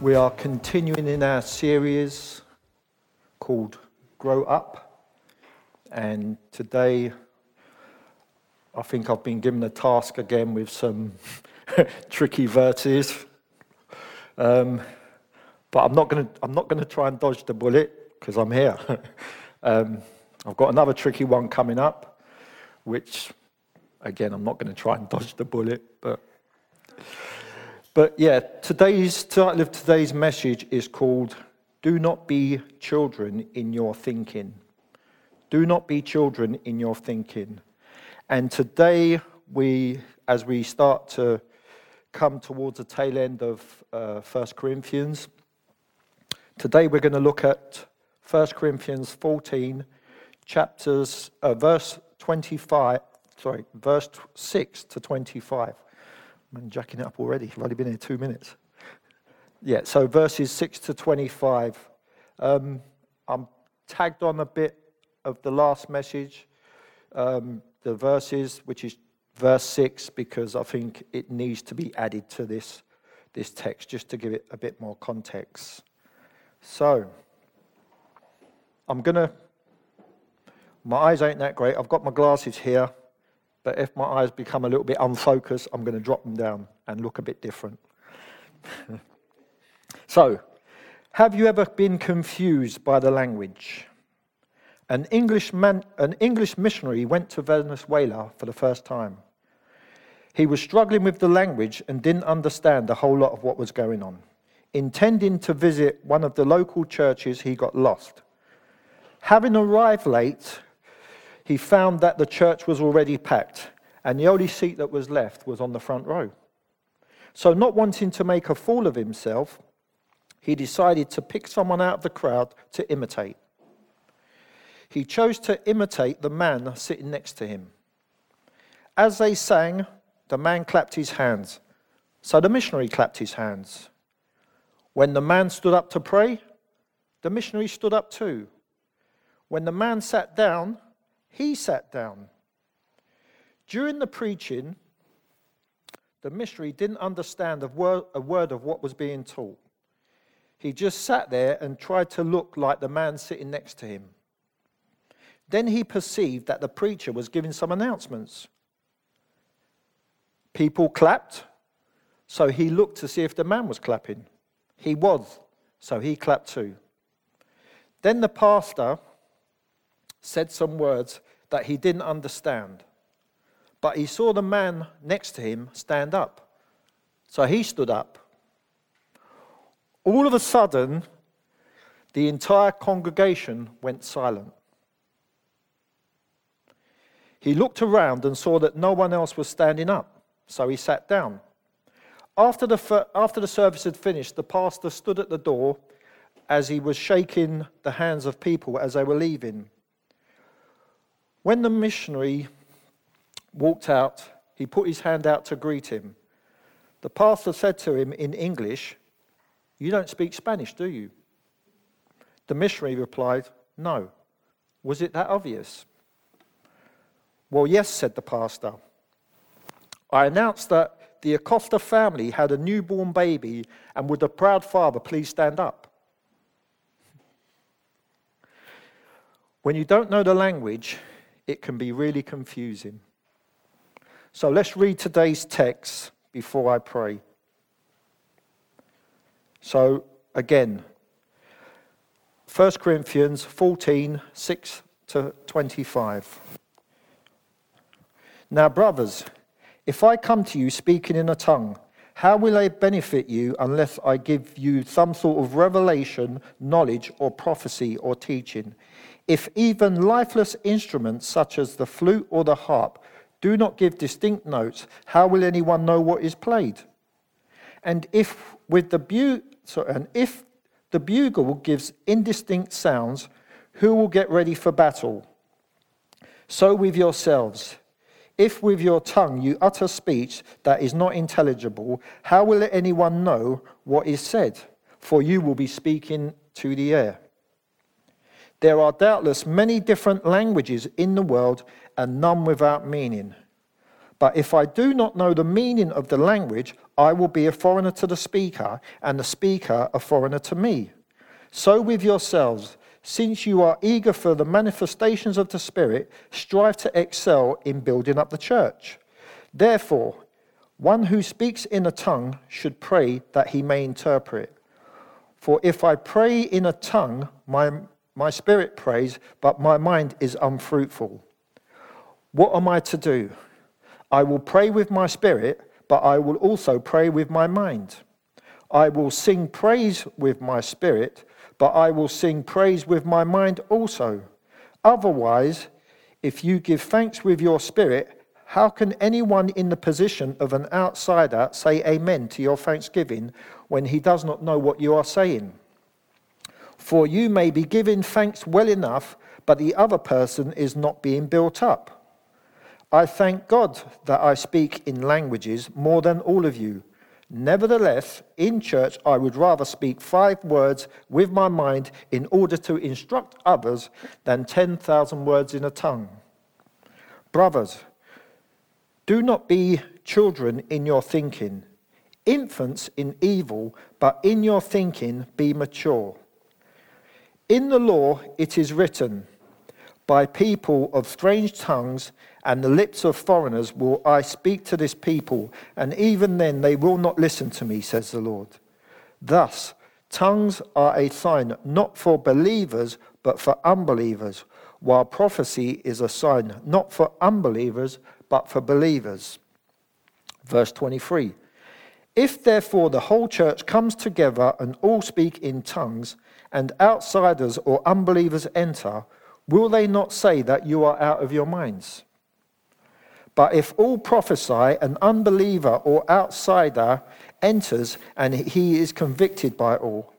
We are continuing in our series called Grow Up. And today, I think I've been given a task again with some tricky verses. Um, but I'm not going to I'm not going to try and dodge the bullet because I'm here. um, I've got another tricky one coming up, which, again, I'm not going to try and dodge the bullet, but but yeah, today's title of today's message is called Do Not Be Children in Your Thinking. Do not be children in your thinking. And today, we, as we start to come towards the tail end of uh, 1 Corinthians, today we're going to look at 1 Corinthians 14, chapters, uh, verse 25, sorry, verse 6 to 25. I'm jacking it up already. I've only been here two minutes. Yeah, so verses 6 to 25. Um, I'm tagged on a bit of the last message, um, the verses, which is verse 6, because I think it needs to be added to this, this text just to give it a bit more context. So, I'm going to, my eyes ain't that great. I've got my glasses here. But if my eyes become a little bit unfocused, I'm going to drop them down and look a bit different. so, have you ever been confused by the language? An English, man, an English missionary went to Venezuela for the first time. He was struggling with the language and didn't understand a whole lot of what was going on. Intending to visit one of the local churches, he got lost. Having arrived late, he found that the church was already packed and the only seat that was left was on the front row. So, not wanting to make a fool of himself, he decided to pick someone out of the crowd to imitate. He chose to imitate the man sitting next to him. As they sang, the man clapped his hands. So the missionary clapped his hands. When the man stood up to pray, the missionary stood up too. When the man sat down, he sat down. During the preaching, the missionary didn't understand a word, a word of what was being taught. He just sat there and tried to look like the man sitting next to him. Then he perceived that the preacher was giving some announcements. People clapped, so he looked to see if the man was clapping. He was, so he clapped too. Then the pastor said some words that he didn't understand. But he saw the man next to him stand up. So he stood up. All of a sudden, the entire congregation went silent. He looked around and saw that no one else was standing up, so he sat down. After the, after the service had finished, the pastor stood at the door as he was shaking the hands of people as they were leaving. When the missionary walked out, he put his hand out to greet him. The pastor said to him in English, You don't speak Spanish, do you? The missionary replied, No. Was it that obvious? Well, yes, said the pastor. I announced that the Acosta family had a newborn baby, and would the proud father please stand up? When you don't know the language, it can be really confusing. So let's read today's text before I pray. So, again, 1 Corinthians 14 6 to 25. Now, brothers, if I come to you speaking in a tongue, how will I benefit you unless I give you some sort of revelation, knowledge, or prophecy or teaching? If even lifeless instruments such as the flute or the harp do not give distinct notes, how will anyone know what is played? And if with the bu- and if the bugle gives indistinct sounds, who will get ready for battle? So with yourselves. If with your tongue you utter speech that is not intelligible, how will anyone know what is said? For you will be speaking to the air. There are doubtless many different languages in the world and none without meaning. But if I do not know the meaning of the language, I will be a foreigner to the speaker, and the speaker a foreigner to me. So with yourselves, since you are eager for the manifestations of the Spirit, strive to excel in building up the church. Therefore, one who speaks in a tongue should pray that he may interpret. For if I pray in a tongue, my, my spirit prays, but my mind is unfruitful. What am I to do? I will pray with my spirit but I will also pray with my mind. I will sing praise with my spirit, but I will sing praise with my mind also. Otherwise, if you give thanks with your spirit, how can anyone in the position of an outsider say amen to your thanksgiving when he does not know what you are saying? For you may be giving thanks well enough, but the other person is not being built up. I thank God that I speak in languages more than all of you. Nevertheless, in church, I would rather speak five words with my mind in order to instruct others than 10,000 words in a tongue. Brothers, do not be children in your thinking, infants in evil, but in your thinking be mature. In the law it is written, by people of strange tongues and the lips of foreigners will I speak to this people, and even then they will not listen to me, says the Lord. Thus, tongues are a sign not for believers, but for unbelievers, while prophecy is a sign not for unbelievers, but for believers. Verse 23 If therefore the whole church comes together and all speak in tongues, and outsiders or unbelievers enter, will they not say that you are out of your minds? But if all prophesy, an unbeliever or outsider enters and he is convicted by all.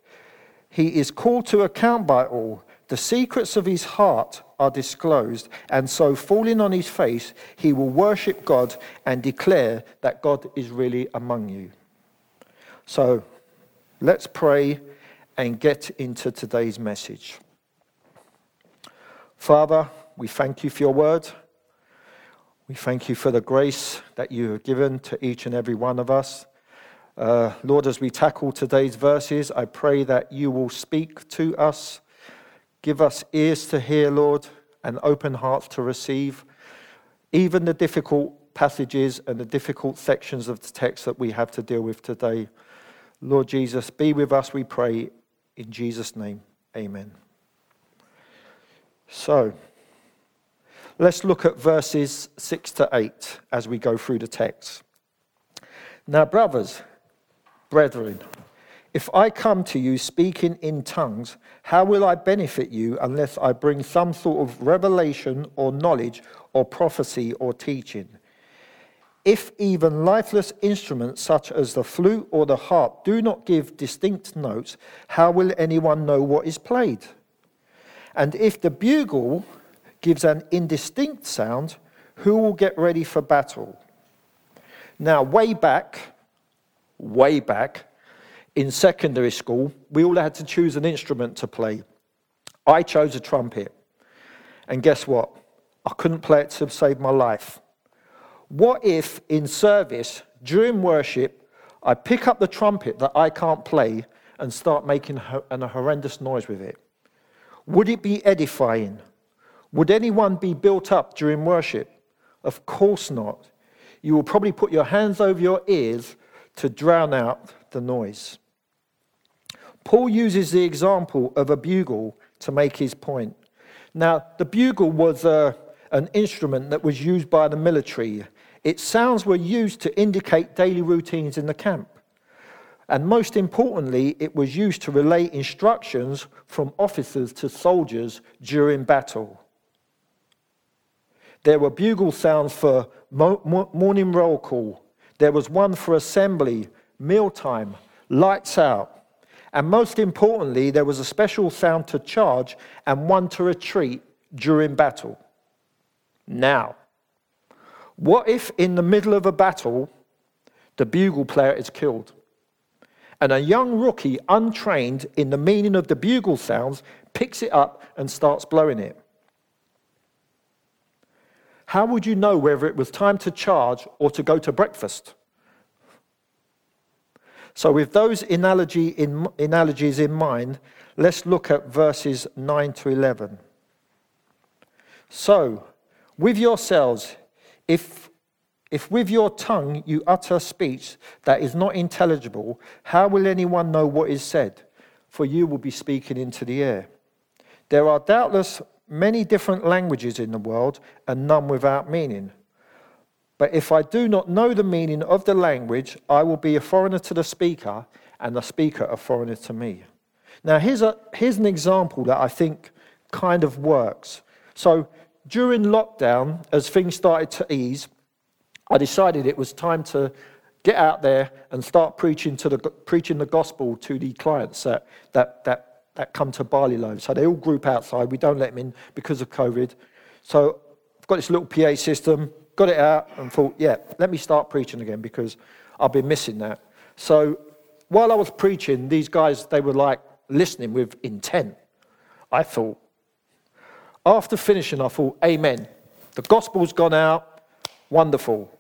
He is called to account by all. The secrets of his heart are disclosed, and so falling on his face, he will worship God and declare that God is really among you. So let's pray and get into today's message. Father, we thank you for your word. We thank you for the grace that you have given to each and every one of us. Uh, Lord, as we tackle today's verses, I pray that you will speak to us. Give us ears to hear, Lord, and open hearts to receive. Even the difficult passages and the difficult sections of the text that we have to deal with today. Lord Jesus, be with us, we pray. In Jesus' name, amen. So, Let's look at verses 6 to 8 as we go through the text. Now, brothers, brethren, if I come to you speaking in tongues, how will I benefit you unless I bring some sort of revelation or knowledge or prophecy or teaching? If even lifeless instruments such as the flute or the harp do not give distinct notes, how will anyone know what is played? And if the bugle gives an indistinct sound, who will get ready for battle? Now, way back, way back in secondary school, we all had to choose an instrument to play. I chose a trumpet. And guess what? I couldn't play it to save my life. What if in service, during worship, I pick up the trumpet that I can't play and start making a horrendous noise with it? Would it be edifying? Would anyone be built up during worship? Of course not. You will probably put your hands over your ears to drown out the noise. Paul uses the example of a bugle to make his point. Now, the bugle was uh, an instrument that was used by the military. Its sounds were used to indicate daily routines in the camp. And most importantly, it was used to relay instructions from officers to soldiers during battle. There were bugle sounds for morning roll call. There was one for assembly, mealtime, lights out. And most importantly, there was a special sound to charge and one to retreat during battle. Now, what if in the middle of a battle, the bugle player is killed? And a young rookie, untrained in the meaning of the bugle sounds, picks it up and starts blowing it. How would you know whether it was time to charge or to go to breakfast? So, with those analogy in, analogies in mind, let's look at verses 9 to 11. So, with yourselves, if, if with your tongue you utter speech that is not intelligible, how will anyone know what is said? For you will be speaking into the air. There are doubtless many different languages in the world, and none without meaning. But if I do not know the meaning of the language, I will be a foreigner to the speaker, and the speaker a foreigner to me. Now, here's, a, here's an example that I think kind of works. So, during lockdown, as things started to ease, I decided it was time to get out there and start preaching, to the, preaching the gospel to the clients that, that, that, that come to Barley Loaf. So they all group outside. We don't let them in because of COVID. So I've got this little PA system got it out and thought, yeah, let me start preaching again because I've been missing that. So while I was preaching, these guys, they were like listening with intent. I thought, after finishing, I thought, Amen. The gospel's gone out, wonderful.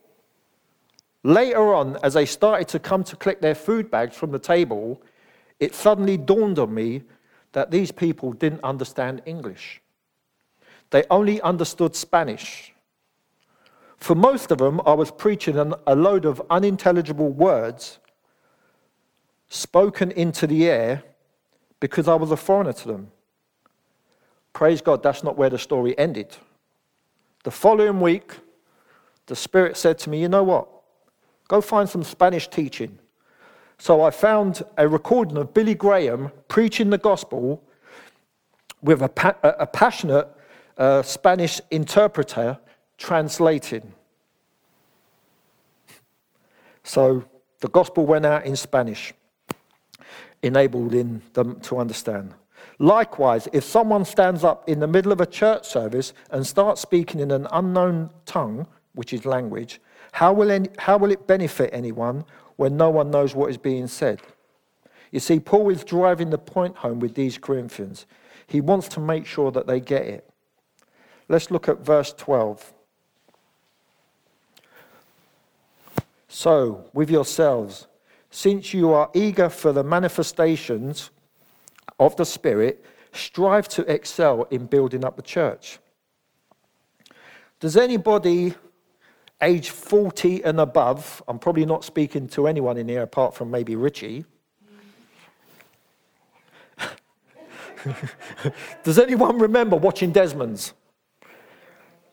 Later on, as they started to come to collect their food bags from the table, it suddenly dawned on me that these people didn't understand English. They only understood Spanish. For most of them, I was preaching a load of unintelligible words spoken into the air because I was a foreigner to them. Praise God, that's not where the story ended. The following week, the Spirit said to me, You know what? Go find some Spanish teaching. So I found a recording of Billy Graham preaching the gospel with a, pa- a passionate uh, Spanish interpreter translating. So the gospel went out in Spanish, enabling them to understand. Likewise, if someone stands up in the middle of a church service and starts speaking in an unknown tongue, which is language, how will, any, how will it benefit anyone when no one knows what is being said? You see, Paul is driving the point home with these Corinthians. He wants to make sure that they get it. Let's look at verse 12. So, with yourselves, since you are eager for the manifestations of the Spirit, strive to excel in building up the church. Does anybody age 40 and above, I'm probably not speaking to anyone in here apart from maybe Richie. Does anyone remember watching Desmond's?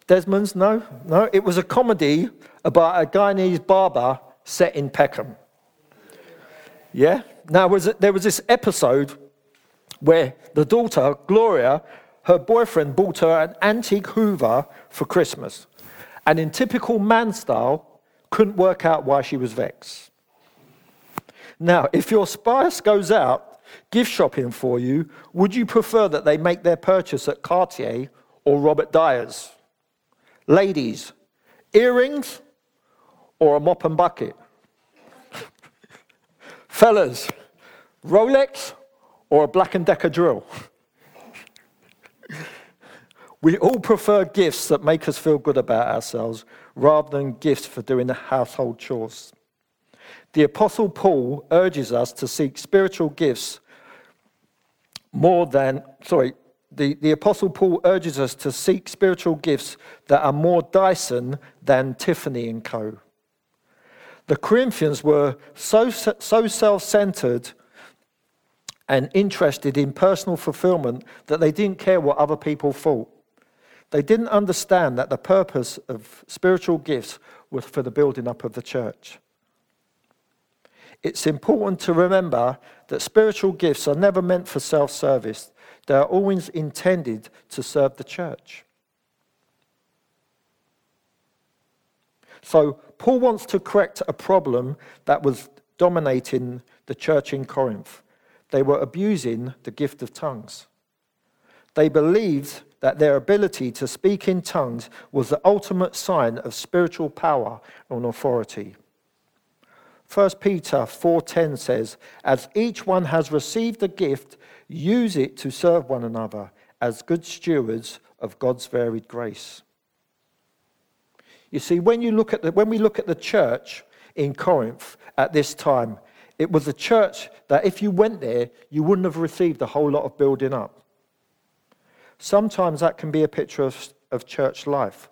Desmond's? No? No? It was a comedy about a Guyanese barber set in Peckham. Yeah? Now, was it, there was this episode where the daughter, Gloria, her boyfriend bought her an antique Hoover for Christmas. And in typical man style, couldn't work out why she was vexed. Now, if your spouse goes out gift shopping for you, would you prefer that they make their purchase at Cartier or Robert Dyas? Ladies, earrings or a mop and bucket? Fellas, Rolex or a Black & Decker drill? we all prefer gifts that make us feel good about ourselves rather than gifts for doing the household chores. The Apostle Paul urges us to seek spiritual gifts more than, sorry, the, the Apostle Paul urges us to seek spiritual gifts that are more Dyson than Tiffany and Co. The Corinthians were so, so self centered and interested in personal fulfillment that they didn't care what other people thought. They didn't understand that the purpose of spiritual gifts was for the building up of the church. It's important to remember that spiritual gifts are never meant for self service, they are always intended to serve the church. So, Paul wants to correct a problem that was dominating the church in Corinth. They were abusing the gift of tongues. They believed that their ability to speak in tongues was the ultimate sign of spiritual power and authority. 1 Peter 4:10 says, "As each one has received a gift, use it to serve one another as good stewards of God's varied grace." You see, when, you look at the, when we look at the church in Corinth at this time, It was a church that if you went there, you wouldn't have received a whole lot of building up. Sometimes that can be a picture of, of church life.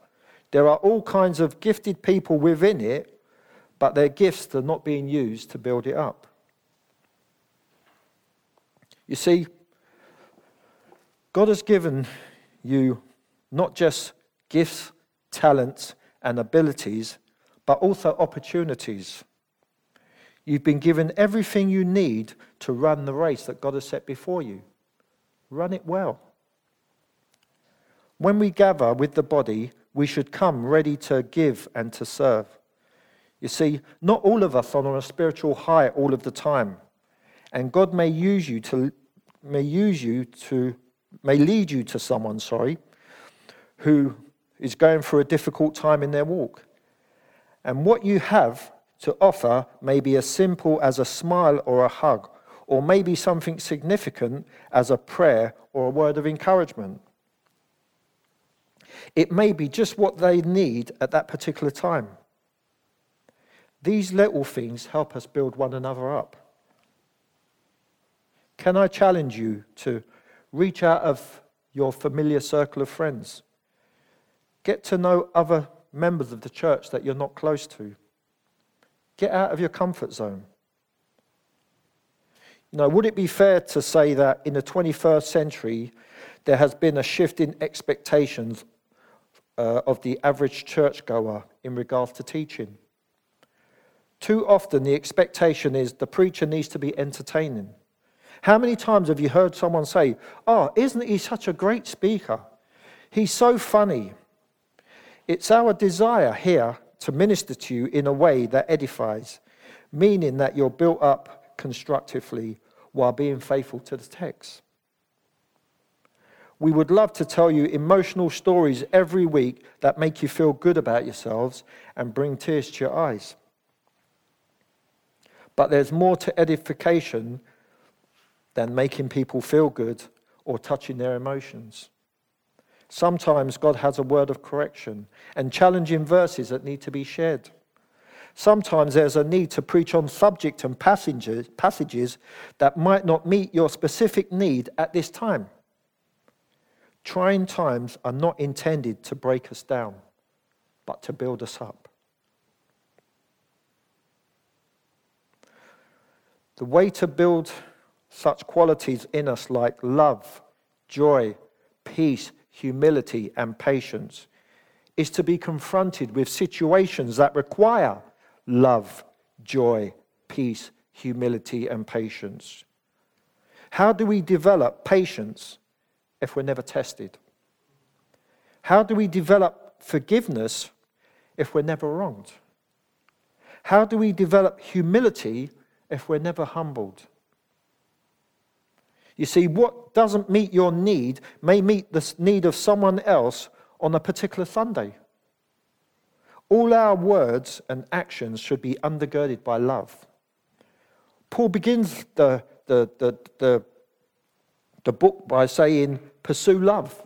There are all kinds of gifted people within it, but their gifts are not being used to build it up. You see, God has given you not just gifts, talents, and abilities, but also opportunities. You've been given everything you need to run the race that God has set before you. Run it well. When we gather with the body, we should come ready to give and to serve. You see, not all of us are on a spiritual high all of the time. And God may use you to may use you to may lead you to someone, sorry, who is going through a difficult time in their walk. And what you have to offer may be as simple as a smile or a hug, or maybe something significant as a prayer or a word of encouragement. It may be just what they need at that particular time. These little things help us build one another up. Can I challenge you to reach out of your familiar circle of friends? Get to know other members of the church that you're not close to. Get out of your comfort zone. Know, would it be fair to say that in the 21st century, there has been a shift in expectations uh, of the average churchgoer in regards to teaching? Too often, the expectation is the preacher needs to be entertaining. How many times have you heard someone say, Oh, isn't he such a great speaker? He's so funny. It's our desire here to minister to you in a way that edifies, meaning that you're built up constructively while being faithful to the text. We would love to tell you emotional stories every week that make you feel good about yourselves and bring tears to your eyes. But there's more to edification than making people feel good or touching their emotions. Sometimes God has a word of correction and challenging verses that need to be shared. Sometimes there's a need to preach on subject and passages, passages that might not meet your specific need at this time. Trying times are not intended to break us down, but to build us up. The way to build such qualities in us like love, joy, peace, humility, and patience is to be confronted with situations that require love, joy, peace, humility, and patience. How do we develop patience if we're never tested? How do we develop forgiveness if we're never wronged? How do we develop humility if we're never humbled? You see, what doesn't meet your need may meet the need of someone else on a particular Sunday. All our words and actions should be undergirded by love. Paul begins the, the, the, the, the book by saying, Pursue love.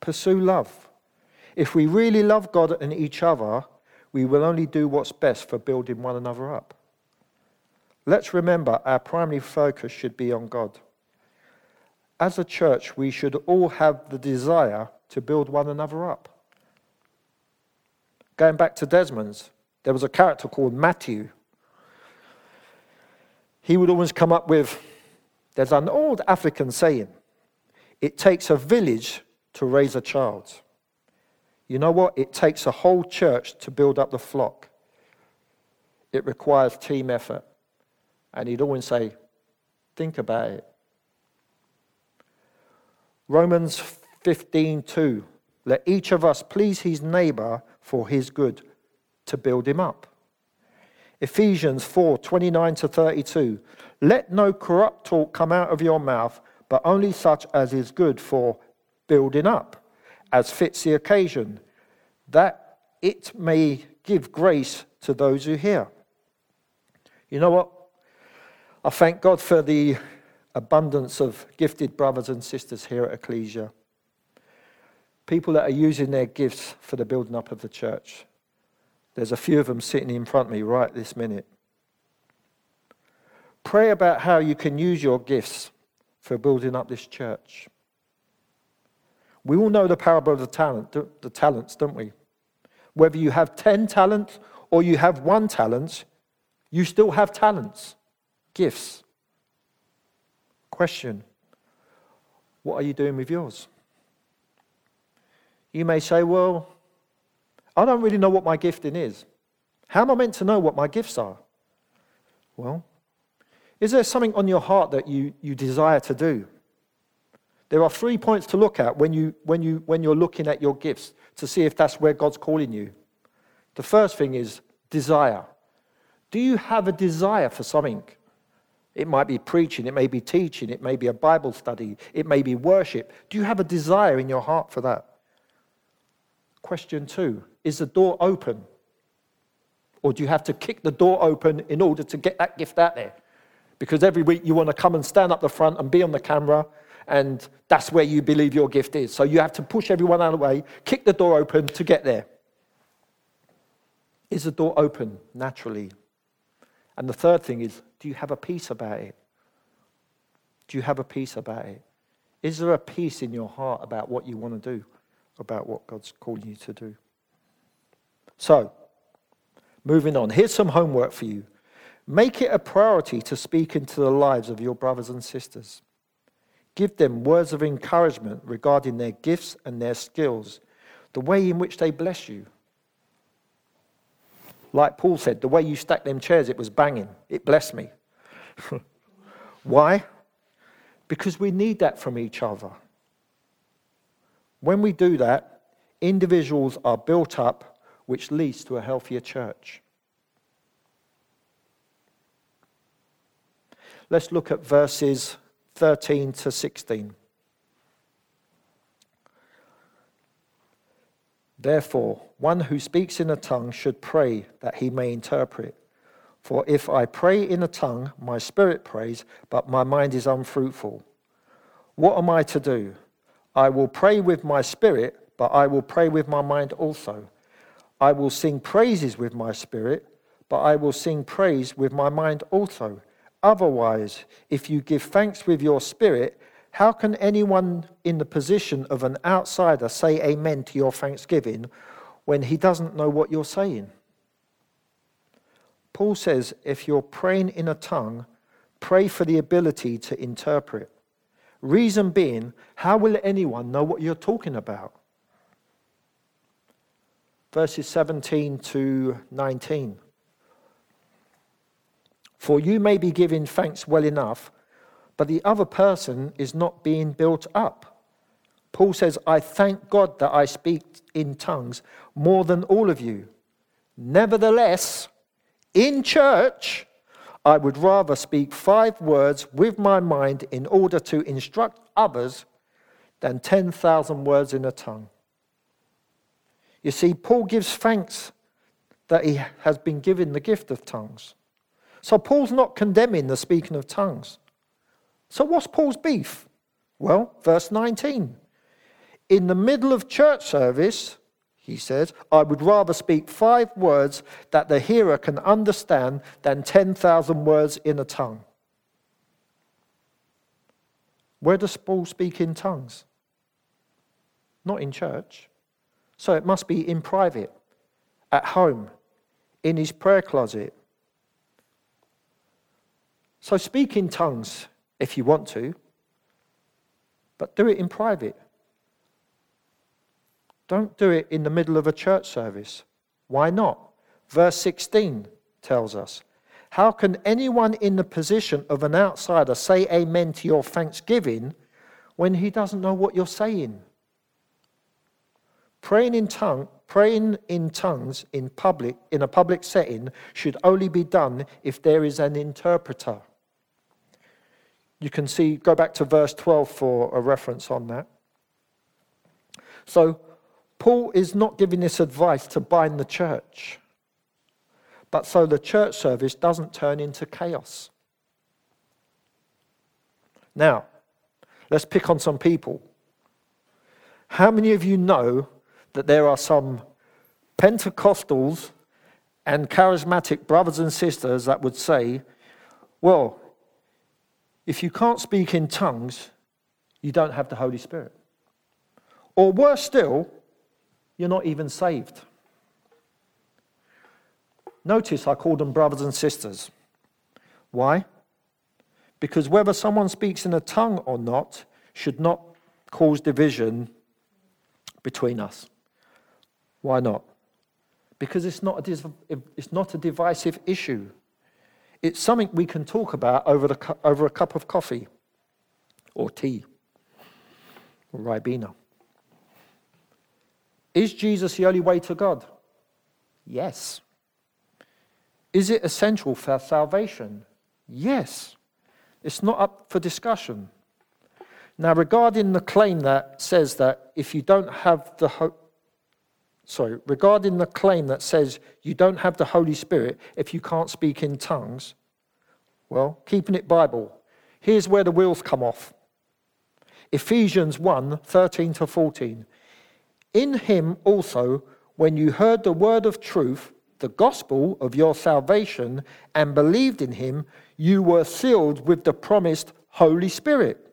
Pursue love. If we really love God and each other, we will only do what's best for building one another up. Let's remember our primary focus should be on God. As a church, we should all have the desire to build one another up. Going back to Desmond's, there was a character called Matthew. He would always come up with there's an old African saying it takes a village to raise a child. You know what? It takes a whole church to build up the flock. It requires team effort. And he'd always say, Think about it. Romans 15:2 Let each of us please his neighbor for his good to build him up. Ephesians 4:29 to 32 Let no corrupt talk come out of your mouth but only such as is good for building up as fits the occasion that it may give grace to those who hear. You know what? I thank God for the abundance of gifted brothers and sisters here at Ecclesia. People that are using their gifts for the building up of the church. There's a few of them sitting in front of me right this minute. Pray about how you can use your gifts for building up this church. We all know the parable of the talent, the talents, don't we? Whether you have 10 talents or you have one talent, you still have talents, gifts. Question What are you doing with yours? You may say, Well, I don't really know what my gifting is. How am I meant to know what my gifts are? Well, is there something on your heart that you, you desire to do? There are three points to look at when, you, when, you, when you're looking at your gifts to see if that's where God's calling you. The first thing is desire. Do you have a desire for something? It might be preaching, it may be teaching, it may be a Bible study, it may be worship. Do you have a desire in your heart for that? Question two Is the door open? Or do you have to kick the door open in order to get that gift out there? Because every week you want to come and stand up the front and be on the camera, and that's where you believe your gift is. So you have to push everyone out of the way, kick the door open to get there. Is the door open naturally? And the third thing is, do you have a peace about it? Do you have a peace about it? Is there a peace in your heart about what you want to do, about what God's calling you to do? So, moving on, here's some homework for you. Make it a priority to speak into the lives of your brothers and sisters. Give them words of encouragement regarding their gifts and their skills, the way in which they bless you. Like Paul said, the way you stacked them chairs, it was banging. It blessed me. Why? Because we need that from each other. When we do that, individuals are built up, which leads to a healthier church. Let's look at verses 13 to 16. Therefore, one who speaks in a tongue should pray that he may interpret. For if I pray in a tongue, my spirit prays, but my mind is unfruitful. What am I to do? I will pray with my spirit, but I will pray with my mind also. I will sing praises with my spirit, but I will sing praise with my mind also. Otherwise, if you give thanks with your spirit, how can anyone in the position of an outsider say amen to your thanksgiving when he doesn't know what you're saying? Paul says if you're praying in a tongue, pray for the ability to interpret. Reason being, how will anyone know what you're talking about? Verses 17 to 19. For you may be giving thanks well enough, but the other person is not being built up. Paul says, I thank God that I speak in tongues more than all of you. Nevertheless, in church, I would rather speak five words with my mind in order to instruct others than 10,000 words in a tongue. You see, Paul gives thanks that he has been given the gift of tongues. So Paul's not condemning the speaking of tongues. So what's Paul's beef? Well, verse 19. In the middle of church service, he says, I would rather speak five words that the hearer can understand than 10,000 words in a tongue. Where does Paul speak in tongues? Not in church. So it must be in private, at home, in his prayer closet, so speak in tongues if you want to, but do it in private. Don't do it in the middle of a church service. Why not? Verse 16 tells us How can anyone in the position of an outsider say amen to your thanksgiving when he doesn't know what you're saying? Praying in tongue, praying in tongues in public in a public setting should only be done if there is an interpreter. You can see, go back to verse 12 for a reference on that. So, Paul is not giving this advice to bind the church, but so the church service doesn't turn into chaos. Now, let's pick on some people. How many of you know that there are some Pentecostals and charismatic brothers and sisters that would say, well, If you can't speak in tongues, you don't have the Holy Spirit. Or worse still, you're not even saved. Notice I call them brothers and sisters. Why? Because whether someone speaks in a tongue or not should not cause division between us. Why not? Because it's not a, it's not a divisive issue. It's something we can talk about over, the, over a cup of coffee or tea or Ribena. Is Jesus the only way to God? Yes. Is it essential for salvation? Yes. It's not up for discussion. Now, regarding the claim that says that if you don't have the ho- sorry, regarding the claim that says you don't have the Holy Spirit if you can't speak in tongues, well, keeping it Bible, here's where the wheels come off. Ephesians 1 13 to 14. In him also, when you heard the word of truth, the gospel of your salvation, and believed in him, you were sealed with the promised Holy Spirit,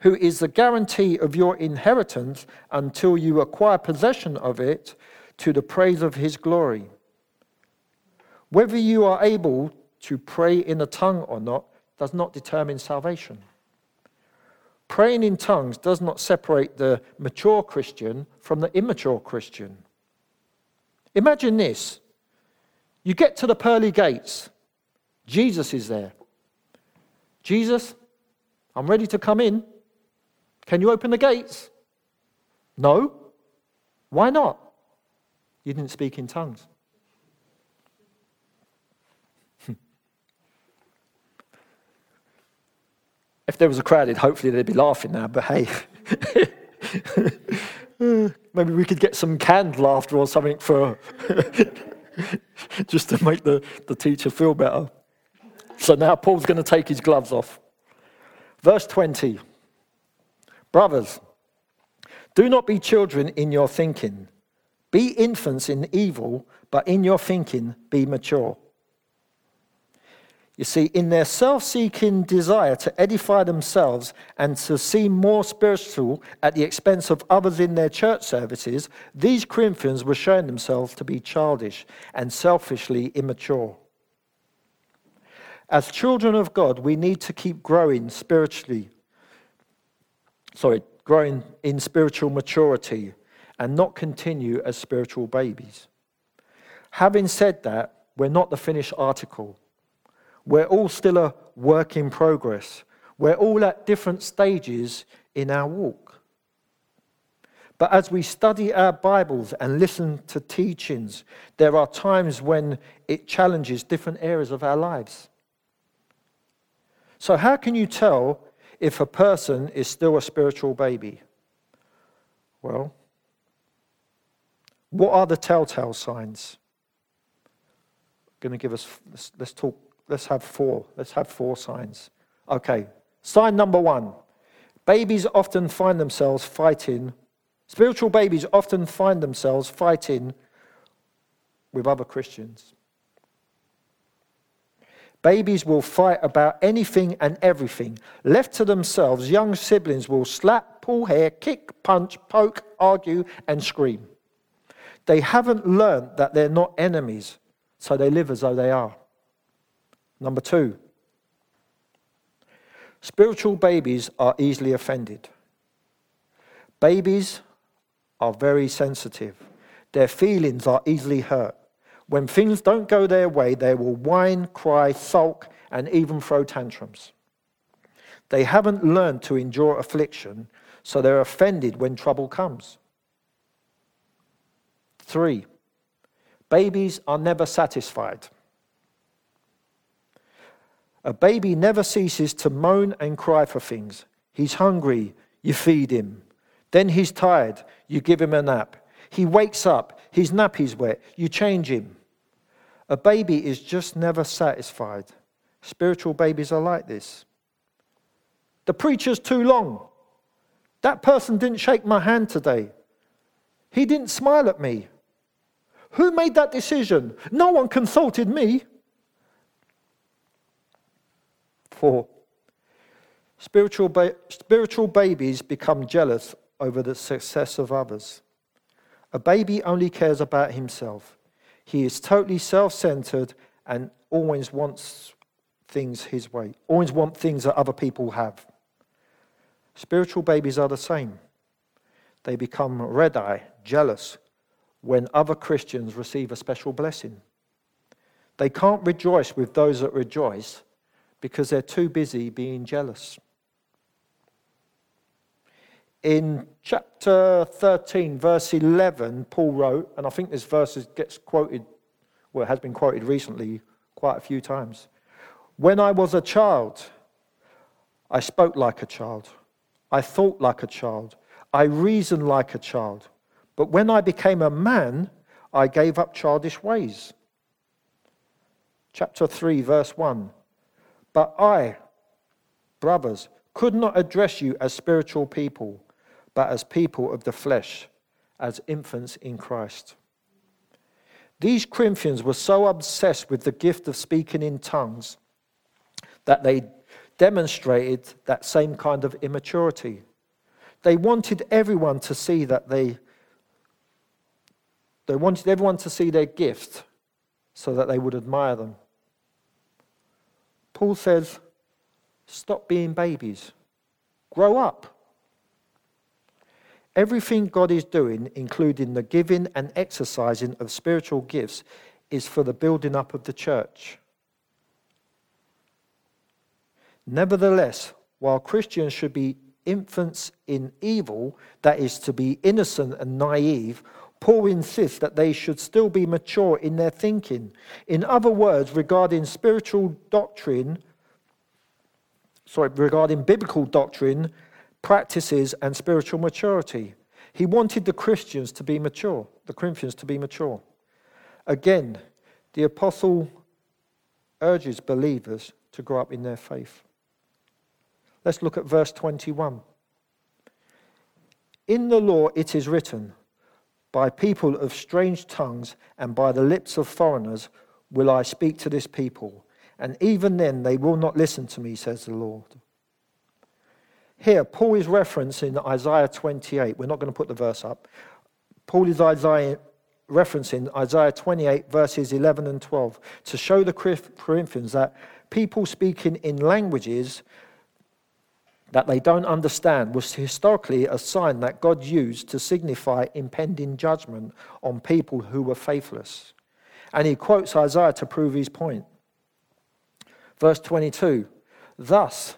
who is the guarantee of your inheritance until you acquire possession of it to the praise of his glory. Whether you are able to pray in a tongue or not does not determine salvation. Praying in tongues does not separate the mature Christian from the immature Christian. Imagine this you get to the pearly gates, Jesus is there. Jesus, I'm ready to come in. Can you open the gates? No. Why not? You didn't speak in tongues. Hmm. If there was a crowd, hopefully they'd be laughing now, but hey. Maybe we could get some canned laughter or something for just to make the, the teacher feel better. So now Paul's going to take his gloves off. Verse 20 Brothers, do not be children in your thinking. Be infants in evil, but in your thinking be mature. You see, in their self seeking desire to edify themselves and to seem more spiritual at the expense of others in their church services, these Corinthians were showing themselves to be childish and selfishly immature. As children of God, we need to keep growing spiritually. Sorry, growing in spiritual maturity and not continue as spiritual babies. Having said that, we're not the finished article. We're all still a work in progress. We're all at different stages in our walk. But as we study our Bibles and listen to teachings, there are times when it challenges different areas of our lives. So, how can you tell if a person is still a spiritual baby? Well, what are the telltale signs? Going to give us, let's, let's talk Let's have four. Let's have four signs. Okay. Sign number one babies often find themselves fighting, spiritual babies often find themselves fighting with other Christians. Babies will fight about anything and everything. Left to themselves, young siblings will slap, pull hair, kick, punch, poke, argue, and scream. They haven't learned that they're not enemies, so they live as though they are. Number two, spiritual babies are easily offended. Babies are very sensitive, their feelings are easily hurt. When things don't go their way, they will whine, cry, sulk, and even throw tantrums. They haven't learned to endure affliction, so they're offended when trouble comes. Three, babies are never satisfied. A baby never ceases to moan and cry for things. He's hungry, you feed him. Then he's tired, you give him a nap. He wakes up, his nappy's wet, you change him. A baby is just never satisfied. Spiritual babies are like this. The preacher's too long. That person didn't shake my hand today. He didn't smile at me. Who made that decision? No one consulted me. 4. Spiritual, ba- spiritual babies become jealous over the success of others. A baby only cares about himself. He is totally self centered and always wants things his way, always want things that other people have. Spiritual babies are the same. They become red eye, jealous, when other Christians receive a special blessing. They can't rejoice with those that rejoice because they're too busy being jealous. In chapter 13, verse 11, Paul wrote, and I think this verse gets quoted, well, has been quoted recently quite a few times. When I was a child, I spoke like a child. I thought like a child. I reasoned like a child. But when I became a man, I gave up childish ways. Chapter 3, verse 1. But I, brothers, could not address you as spiritual people, but as people of the flesh, as infants in Christ. These Corinthians were so obsessed with the gift of speaking in tongues that they demonstrated that same kind of immaturity. They wanted everyone to see that they they wanted everyone to see their gift so that they would admire them. Paul says, stop being babies. Grow up. Everything God is doing, including the giving and exercising of spiritual gifts, is for the building up of the church. Nevertheless, while Christians should be infants in evil, that is, to be innocent and naive, Paul insists that they should still be mature in their thinking. In other words, regarding spiritual doctrine, sorry, regarding biblical doctrine, practices, and spiritual maturity. He wanted the Christians to be mature, the Corinthians to be mature. Again, the apostle urges believers to grow up in their faith. Let's look at verse 21. In the law it is written, By people of strange tongues and by the lips of foreigners will I speak to this people, and even then they will not listen to me, says the Lord. Here, Paul is referencing Isaiah 28. We're not going to put the verse up. Paul is Isaiah, referencing Isaiah 28, verses 11 and 12, to show the Corinthians that people speaking in languages that they don't understand was historically a sign that God used to signify impending judgment on people who were faithless. And he quotes Isaiah to prove his point. Verse 22 Thus,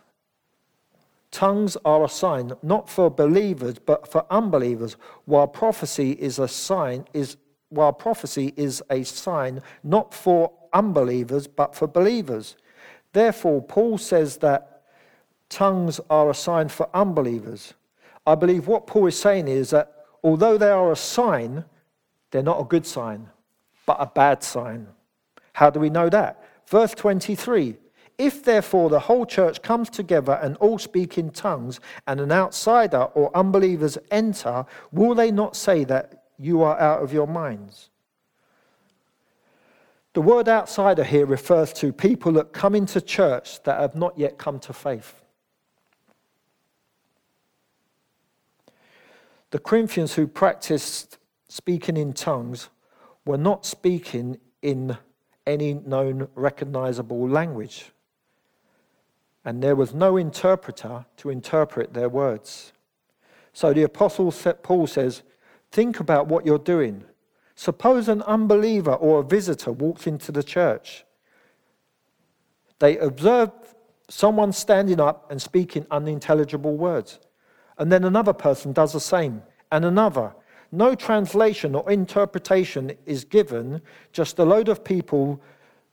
tongues are a sign not for believers but for unbelievers, while prophecy is a sign is while prophecy is a sign not for unbelievers but for believers. Therefore, Paul says that tongues are a sign for unbelievers. I believe what Paul is saying is that although they are a sign, they're not a good sign, but a bad sign. How do we know that? Verse 23 If therefore the whole church comes together and all speak in tongues, and an outsider or unbelievers enter, will they not say that you are out of your minds? The word outsider here refers to people that come into church that have not yet come to faith. The Corinthians who practiced speaking in tongues were not speaking in any known recognizable language. And there was no interpreter to interpret their words. So the Apostle Paul says, Think about what you're doing. Suppose an unbeliever or a visitor walks into the church. They observe someone standing up and speaking unintelligible words. And then another person does the same, and another. No translation or interpretation is given, just a load of people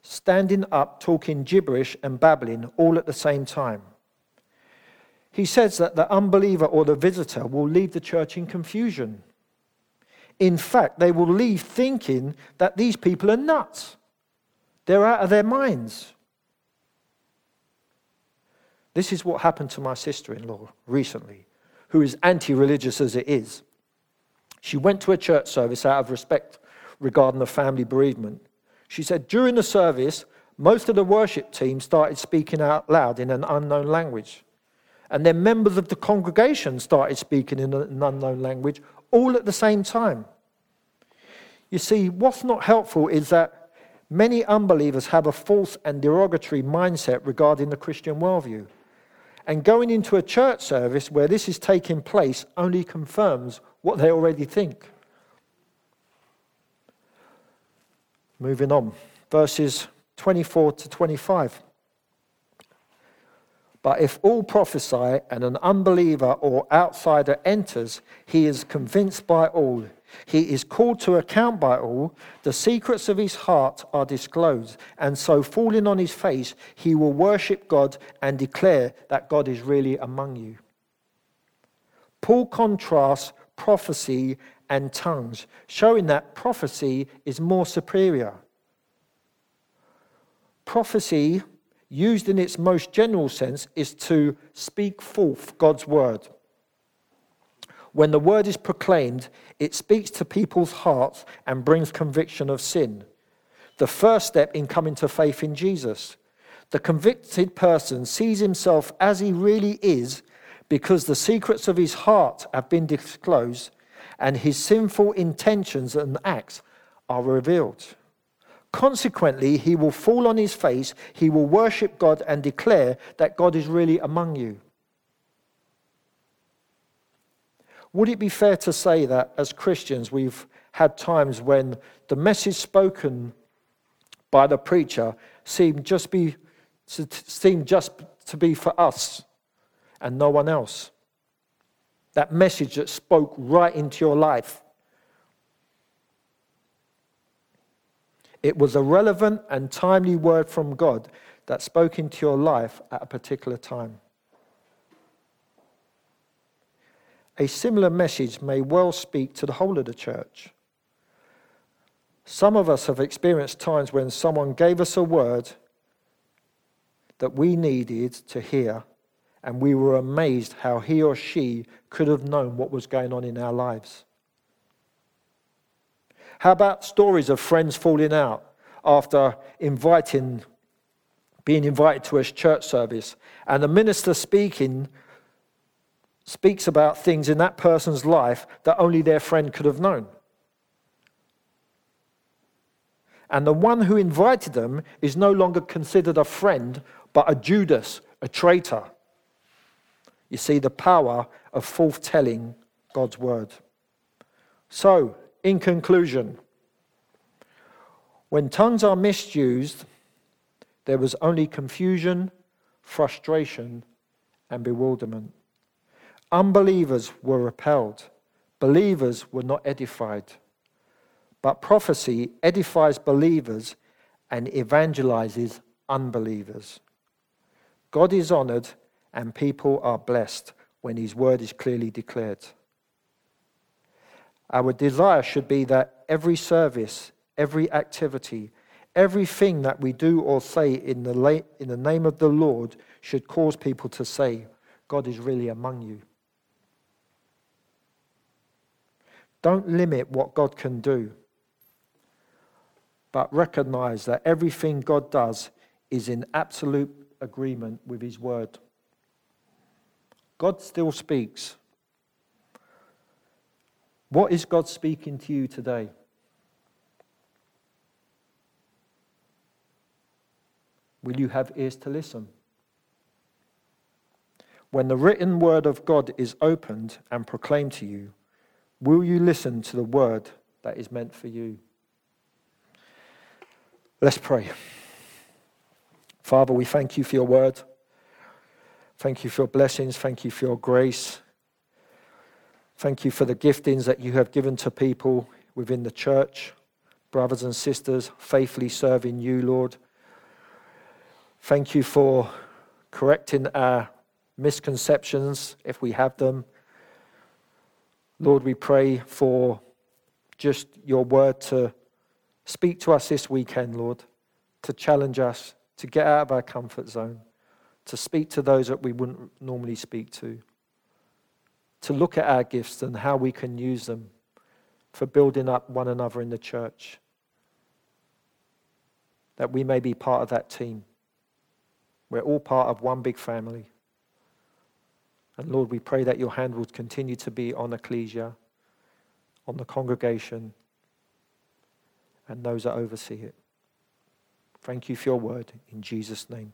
standing up talking gibberish and babbling all at the same time. He says that the unbeliever or the visitor will leave the church in confusion. In fact, they will leave thinking that these people are nuts. They're out of their minds. This is what happened to my sister in law recently who is anti religious as it is. She went to a church service out of respect regarding the family bereavement. She said during the service, most of the worship team started speaking out loud in an unknown language. And then members of the congregation started speaking in an unknown language all at the same time. You see, what's not helpful is that many unbelievers have a false and derogatory mindset regarding the Christian worldview. And going into a church service where this is taking place only confirms what they already think. Moving on, verses 24 to 25. But if all prophesy and an unbeliever or outsider enters, he is convinced by all. He is called to account by all. The secrets of his heart are disclosed. And so, falling on his face, he will worship God and declare that God is really among you. Paul contrasts prophecy and tongues, showing that prophecy is more superior. Prophecy used in its most general sense, is to speak forth God's word. When the word is proclaimed, it speaks to people's hearts and brings conviction of sin. The first step in coming to faith in Jesus. The convicted person sees himself as he really is because the secrets of his heart have been disclosed and his sinful intentions and acts are revealed. Consequently, he will fall on his face, he will worship God and declare that God is really among you. Would it be fair to say that as Christians we've had times when the message spoken by the preacher seemed just be seemed just to be for us and no one else? That message that spoke right into your life. It was a relevant and timely word from God that spoke into your life at a particular time. A similar message may well speak to the whole of the church. Some of us have experienced times when someone gave us a word that we needed to hear, and we were amazed how he or she could have known what was going on in our lives. How about stories of friends falling out after inviting, being invited to a church service, and the minister speaking speaks about things in that person's life that only their friend could have known. And the one who invited them is no longer considered a friend, but a Judas, a traitor. You see the power of forth telling God's word. So, in conclusion, when tongues are misused, there was only confusion, frustration, and bewilderment. Unbelievers were repelled, believers were not edified. But prophecy edifies believers and evangelizes unbelievers. God is honored and people are blessed when his word is clearly declared. Our desire should be that every service, every activity, everything that we do or say in the, la- in the name of the Lord should cause people to say, God is really among you. Don't limit what God can do, but recognize that everything God does is in absolute agreement with His word. God still speaks. What is God speaking to you today? Will you have ears to listen? When the written word of God is opened and proclaimed to you, will you listen to the word that is meant for you? Let's pray. Father, we thank you for your word. Thank you for your blessings. Thank you for your grace. Thank you for the giftings that you have given to people within the church, brothers and sisters, faithfully serving you, Lord. Thank you for correcting our misconceptions if we have them. Lord, we pray for just your word to speak to us this weekend, Lord, to challenge us, to get out of our comfort zone, to speak to those that we wouldn't normally speak to, to look at our gifts and how we can use them for building up one another in the church, that we may be part of that team. We're all part of one big family. And Lord, we pray that your hand would continue to be on Ecclesia, on the congregation, and those that oversee it. Thank you for your word in Jesus' name.